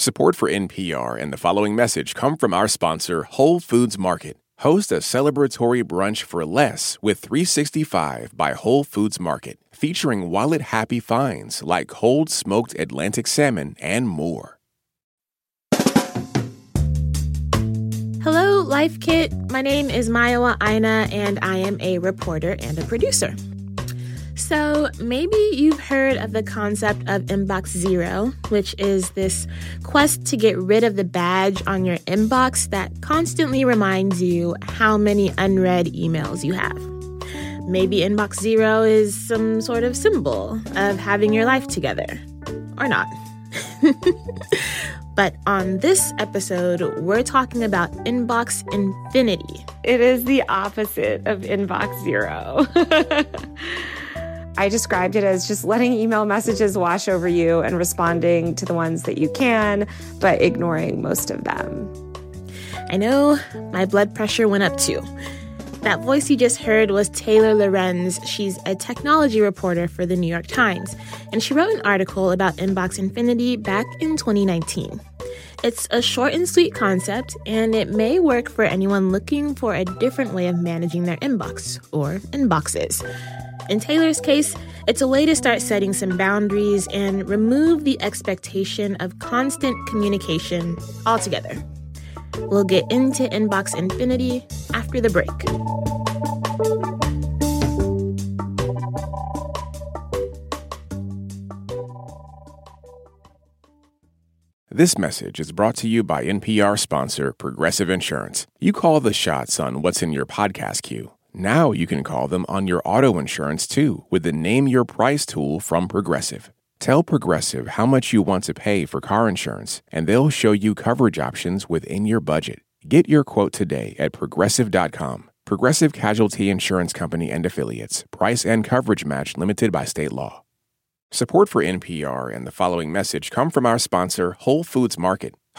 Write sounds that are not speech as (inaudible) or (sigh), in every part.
Support for NPR and the following message come from our sponsor, Whole Foods Market. Host a celebratory brunch for less with 365 by Whole Foods Market, featuring wallet happy finds like cold smoked Atlantic salmon and more. Hello, Life Kit. My name is Mayowa Aina, and I am a reporter and a producer. So, maybe you've heard of the concept of Inbox Zero, which is this quest to get rid of the badge on your inbox that constantly reminds you how many unread emails you have. Maybe Inbox Zero is some sort of symbol of having your life together, or not. (laughs) but on this episode, we're talking about Inbox Infinity. It is the opposite of Inbox Zero. (laughs) I described it as just letting email messages wash over you and responding to the ones that you can, but ignoring most of them. I know my blood pressure went up too. That voice you just heard was Taylor Lorenz. She's a technology reporter for the New York Times, and she wrote an article about Inbox Infinity back in 2019. It's a short and sweet concept, and it may work for anyone looking for a different way of managing their inbox or inboxes. In Taylor's case, it's a way to start setting some boundaries and remove the expectation of constant communication altogether. We'll get into Inbox Infinity after the break. This message is brought to you by NPR sponsor Progressive Insurance. You call the shots on what's in your podcast queue. Now you can call them on your auto insurance too with the Name Your Price tool from Progressive. Tell Progressive how much you want to pay for car insurance, and they'll show you coverage options within your budget. Get your quote today at progressive.com. Progressive Casualty Insurance Company and Affiliates. Price and coverage match limited by state law. Support for NPR and the following message come from our sponsor, Whole Foods Market.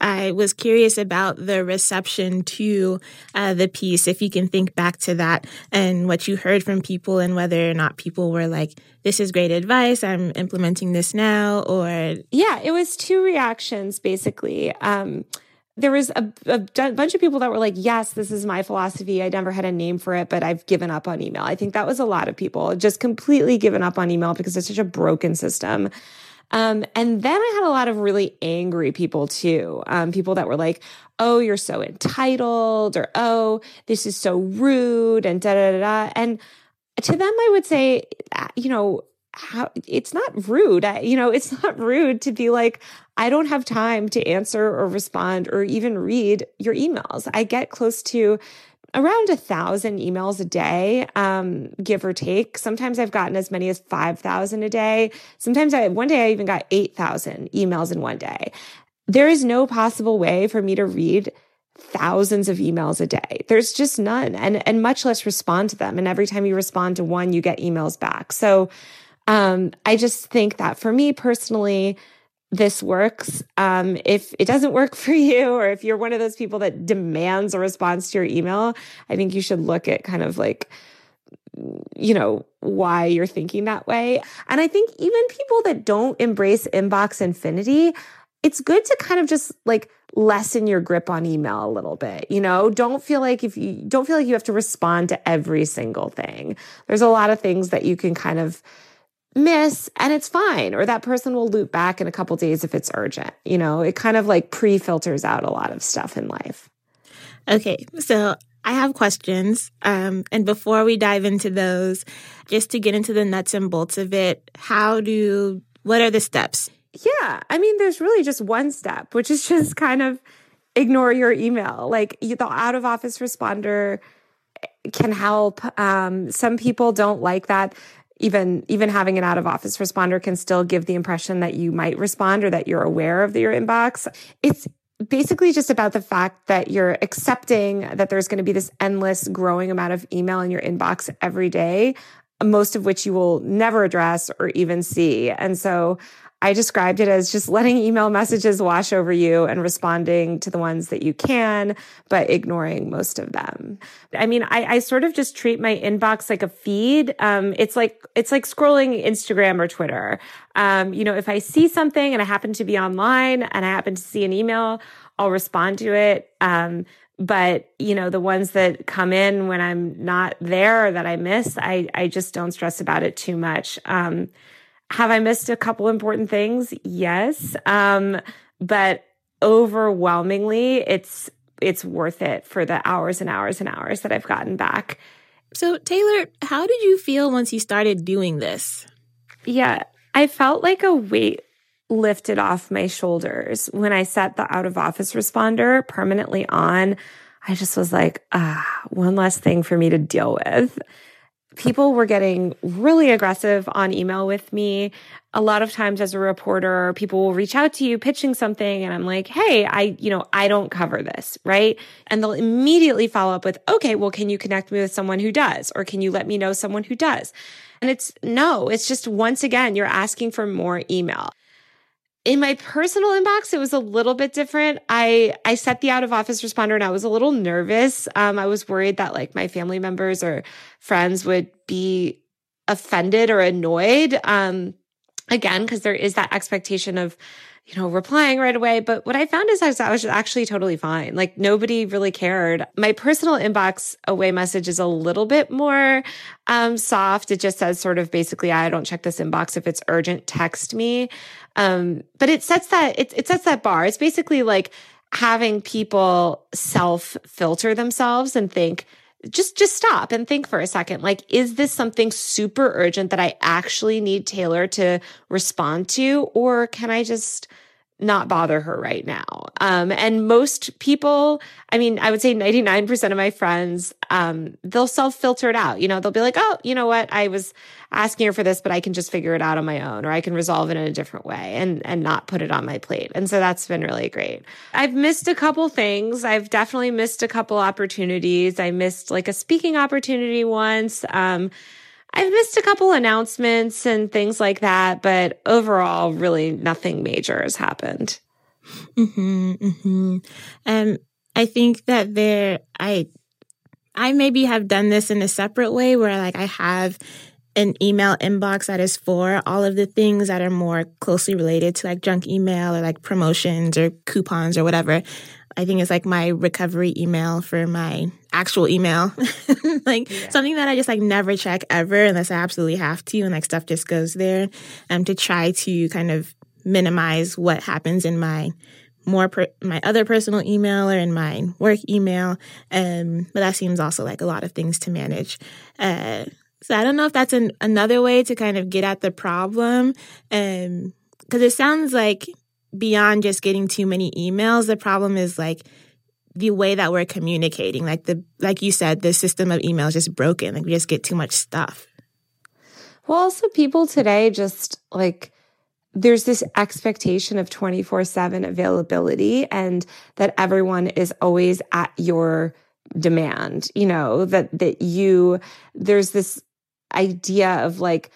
I was curious about the reception to uh, the piece, if you can think back to that and what you heard from people and whether or not people were like, this is great advice, I'm implementing this now, or. Yeah, it was two reactions basically. Um, there was a, a, bunch of people that were like, yes, this is my philosophy. I never had a name for it, but I've given up on email. I think that was a lot of people just completely given up on email because it's such a broken system. Um, and then I had a lot of really angry people too. Um, people that were like, oh, you're so entitled, or oh, this is so rude, and da da da da. And to them, I would say, uh, you know, how, it's not rude. I, you know, it's (laughs) not rude to be like, I don't have time to answer or respond or even read your emails. I get close to around a thousand emails a day, um, give or take. Sometimes I've gotten as many as 5,000 a day. Sometimes I, one day I even got 8,000 emails in one day. There is no possible way for me to read thousands of emails a day. There's just none and, and much less respond to them. And every time you respond to one, you get emails back. So, um, I just think that for me personally, this works. Um, if it doesn't work for (laughs) you, or if you're one of those people that demands a response to your email, I think you should look at kind of like, you know, why you're thinking that way. And I think even people that don't embrace inbox infinity, it's good to kind of just like lessen your grip on email a little bit. You know, don't feel like if you don't feel like you have to respond to every single thing. There's a lot of things that you can kind of miss and it's fine. Or that person will loop back in a couple days if it's urgent you know? It kind of like pre-filters out a lot of stuff in life. Okay so i have questions um, and before we dive into those just to get into the nuts and bolts of it how do what are the steps? Yeah i mean there's really just one step which is just kind of ignore your email. Like the out of office responder can help. Um, some people don't like that even even having an out of office responder can still give the impression that you might respond or that you're aware of your inbox. It's basically just about the fact that you're accepting that there's going to be this endless growing amount of email in your inbox every day, most of which you will never address or even see. And so I described it as just letting email messages wash over you and responding to the ones that you can, but ignoring most of them. I mean, I, I sort of just treat my inbox like a feed. Um, it's like, it's like scrolling Instagram or Twitter. Um, you know, if I see something and I happen to be online and I happen to see an email, I'll respond to it. Um, but you know the ones that come in when i'm not there that i miss i i just don't stress about it too much um, have I missed a couple important things? Yes. Um, but overwhelmingly, it's it's worth it for the hours and hours and hours that I've gotten back. So, Taylor, how did you feel once you started doing this? Yeah, I felt like a weight lifted off my shoulders when I set the out of office responder permanently on. I just was like, ah, one less thing for me to deal with people were getting really aggressive on email with me. A lot of times as a reporter, people will reach out to you pitching something and I'm like, Hey, I, you know, I don't cover this, right? And they'll immediately follow up with, okay, well, can you connect me with someone who does? Or can you let me know someone who does? And it's no, it's just once again, you're asking for more email. In my personal inbox, it was a little bit different. I, I set the out of office responder and I was a little nervous. Um, I was worried that like my family members or friends would be offended or annoyed. Um, again, because there is that expectation of, you know, replying right away. But what I found is I was, actually totally fine. Like nobody really cared. My personal inbox away message is a little bit more um, soft. It just says sort of basically, I don't check this inbox. If it's urgent, text me. Um, but it sets that, it, it sets that bar. It's basically like having people self filter themselves and think, just just stop and think for a second. Like is this something super urgent that i actually need taylor to respond to? Or can i just not bother her right now. Um, and most people, I mean, I would say 99% of my friends, um, they'll self filter it out. You know, they'll be like, oh, you know what? I was asking her for this, but I can just figure it out on my own or I can resolve it in a different way and, and not put it on my plate. And so that's been really great. I've missed a couple things. I've definitely missed a couple opportunities. I missed like a speaking opportunity once. Um, I've missed a couple announcements and things like that, but overall, really nothing major has happened. Mm-hmm, mm-hmm. And I think that there, I, I maybe have done this in a separate way where like I have an email inbox that is for all of the things that are more closely related to like junk email or like promotions or coupons or whatever. I think it's like my recovery email for my actual email. (laughs) like yeah. something that I just like never check ever unless I absolutely have to and like stuff just goes there. Um to try to kind of minimize what happens in my more per- my other personal email or in my work email. Um but that seems also like a lot of things to manage. Uh so I don't know if that's an, another way to kind of get at the problem. Um because it sounds like beyond just getting too many emails, the problem is like the way that we're communicating. Like the like you said, the system of email is just broken. Like we just get too much stuff. Well, also people today just like there's this expectation of 24/7 availability and that everyone is always at your demand, you know, that that you there's this idea of like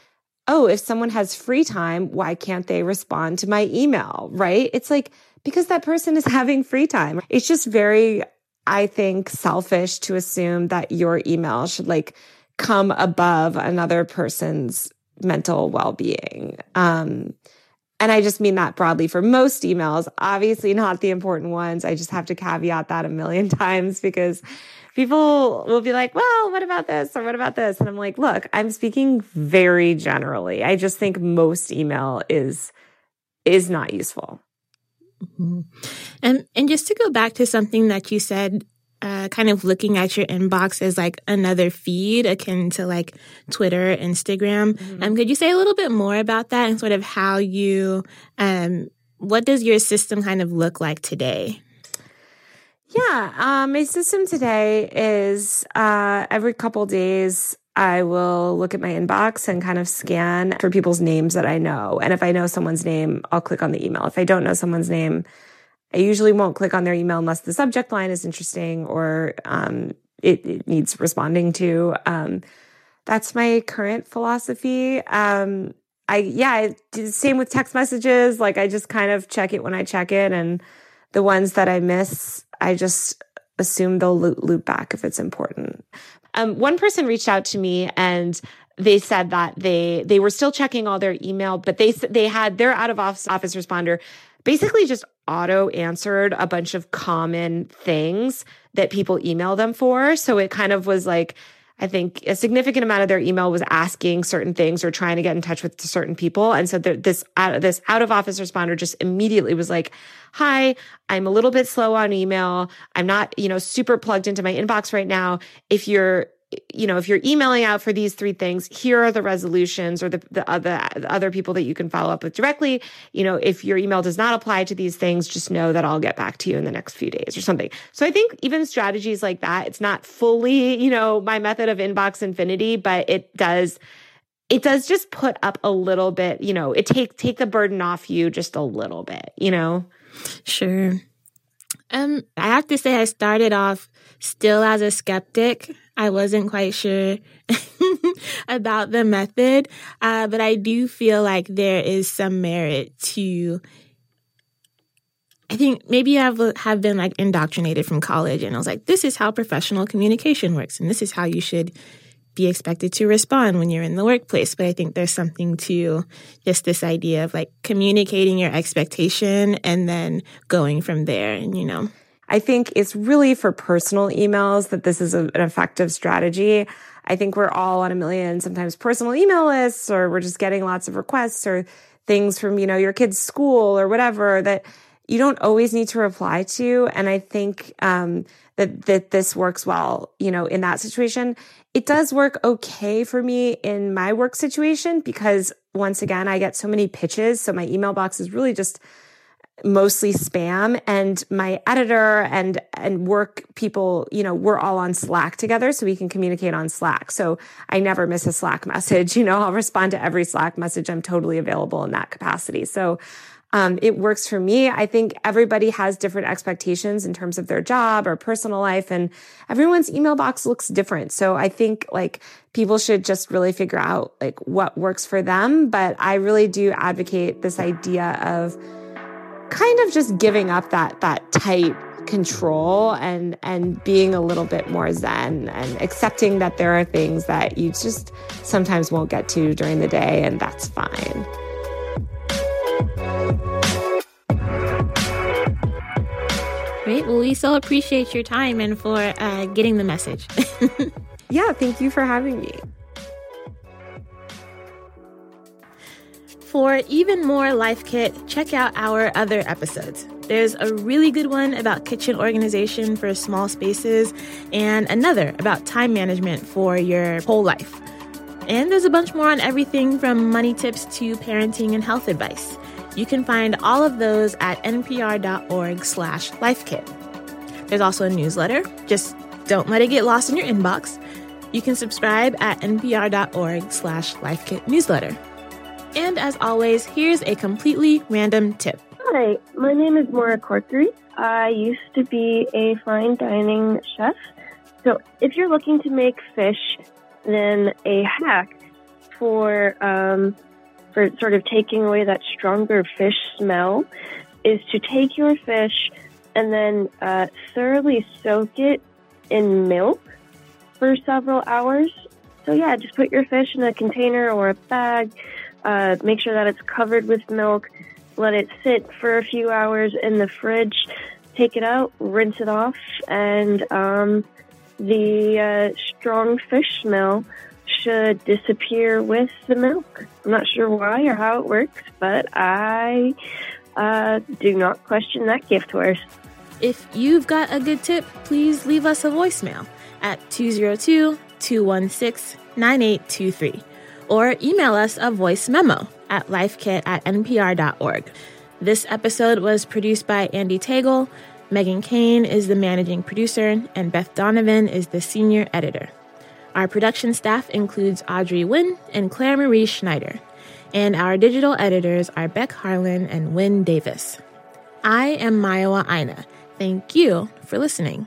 oh, if someone has free time, why can't they respond to my email? Right? It's like, because that person is (laughs) having free time. It's just very, I think, selfish to assume that your email should like come above another person's mental well being. Um, and I just mean that broadly for most emails, obviously not the important ones. I just have to caveat that a million (laughs) times because people will be like, well, what about this or what about this? And I'm like, look, I'm speaking very generally. I just think most email is is not useful. Mm-hmm. And and just to go back to something that you said, uh, kind of looking at your inbox as like another feed akin to like Twitter, Instagram. Mm-hmm. Um, could you say a little bit more about that and sort of how you, um, what does your system kind of look like today? Yeah, um, my system today is uh, every couple days I will look at my inbox and kind of scan for people's names that I know. And if I know someone's name, I'll click on the email. If I don't know someone's name, I usually won't click on their email unless the subject line is interesting or um, it, it, needs responding to. Um, that's my current philosophy. Um, I yeah, same with text messages. Like I just kind of check it when I check it, and the ones that I miss, I just assume they'll loop back if it's important. Um, one person reached out to me and they said that they they were still checking all their email, but they they had their out of office office responder basically just auto answered a bunch of common things that people email them for. So it kind of was like I think a significant amount of their email was asking certain things or trying to get in touch with certain people. And so this out, this out of office responder just immediately was like, "Hi, I'm a little bit slow on email. I'm not, you know, super plugged into my inbox right now. If you're you know, if you're emailing out for these three things, here are the resolutions or the, the other, the other people that you can follow up with directly. You know, if your email does not apply to these things, just know that I'll get back to you in the next few days or something. So I think even strategies like that, it's not fully, you know, my method of inbox infinity, but it does, it does just put up a little bit, you know, it take, take the burden off you just a little bit, you know? Sure. Um, I have to say I started off still as a skeptic I wasn't quite sure (laughs) about the method, uh, but I do feel like there is some merit to. I think maybe I've have been like indoctrinated from college, and I was like, "This is how professional communication works, and this is how you should be expected to respond when you're in the workplace." But I think there's something to just this idea of like communicating your expectation and then going from there, and you know. I think it's really for personal emails that this is a, an effective strategy. I think we're all on a million sometimes personal email lists or we're just getting lots of requests or things from, you know, your kid's school or whatever that you don't always need to reply to. And I think, um, that, that this works well, you know, in that situation. It does work okay for me in my work situation because once again, I get so many pitches. So my email box is really just mostly spam and my editor and and work people you know we're all on slack together so we can communicate on slack so i never miss a slack message (laughs) you know i'll respond to every slack message i'm totally available in that capacity so um, it works for me. I think everybody has different expectations in terms of their job or personal life, and everyone's email box looks different. So I think like people should just really figure out like what works for them. But I really do advocate this idea of kind of just giving up that that tight control and and being a little bit more zen and accepting that there are things that you just sometimes won't get to during the day and that's fine. Great. Well, we so appreciate your time and for uh, getting the message. (laughs) yeah, thank you for having me. For even more Life Kit, check out our other episodes. There's a really good one about kitchen organization for small spaces, and another about time management for your whole life. And there's a bunch more on everything from money tips to parenting and health advice. You can find all of those at npr.org slash lifekit. There's also a newsletter. Just don't let it get lost in your inbox. You can subscribe at npr.org slash lifekit newsletter. And as always, here's a completely random tip. Hi, my name is Maura Corkery. I used to be a fine dining chef. So if you're looking to make fish, then a hack for um, for sort of taking away that stronger fish smell is to take your fish and then uh, thoroughly soak it in milk for several hours. So yeah, just put your fish in a container or a bag uh, make sure that it's covered with milk. Let it sit for a few hours in the fridge. Take it out, rinse it off, and um, the uh, strong fish smell should disappear with the milk. I'm not sure why or how it works, but I uh, do not question that gift horse. If you've got a good tip, please leave us a voicemail at 202 216 9823 or email us a voice memo at lifekit at npr.org. This episode was produced by Andy Tagle. Meghan Keane is the managing producer, and Beth Donovan is the senior editor. Our production staff includes Audrey Nguyen and Claire Marie Schneider, and our digital editors are Beck Harlan and Wynne Davis. I am Mayowa Aina. Thank you for listening.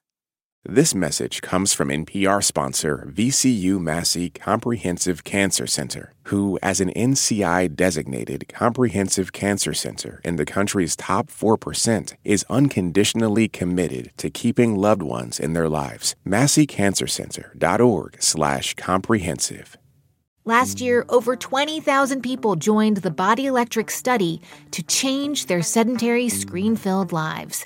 This message comes from NPR sponsor VCU Massey Comprehensive Cancer Center, who, as an NCI designated comprehensive cancer center in the country's top 4%, is unconditionally committed to keeping loved ones in their lives. MasseyCancerCenter.org slash comprehensive. Last year, over 20,000 people joined the Body Electric study to change their sedentary, screen filled lives.